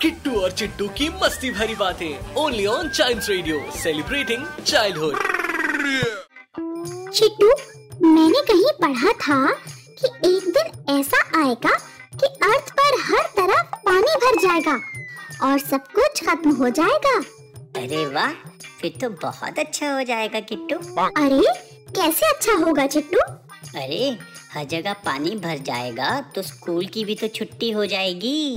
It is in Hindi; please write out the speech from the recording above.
Kittu और चिट्टू की मस्ती भरी बातें only on child radio celebrating childhood Chittu मैंने कहीं पढ़ा था कि एक दिन ऐसा आएगा कि अर्थ पर हर तरफ़ पानी भर जाएगा और सब कुछ खत्म हो जाएगा। अरे वाह फिर तो बहुत अच्छा हो जाएगा किट्टू। अरे कैसे अच्छा होगा चिट्टू? अरे हर जगह पानी भर जाएगा तो स्कूल की भी तो छुट्टी हो जाएगी।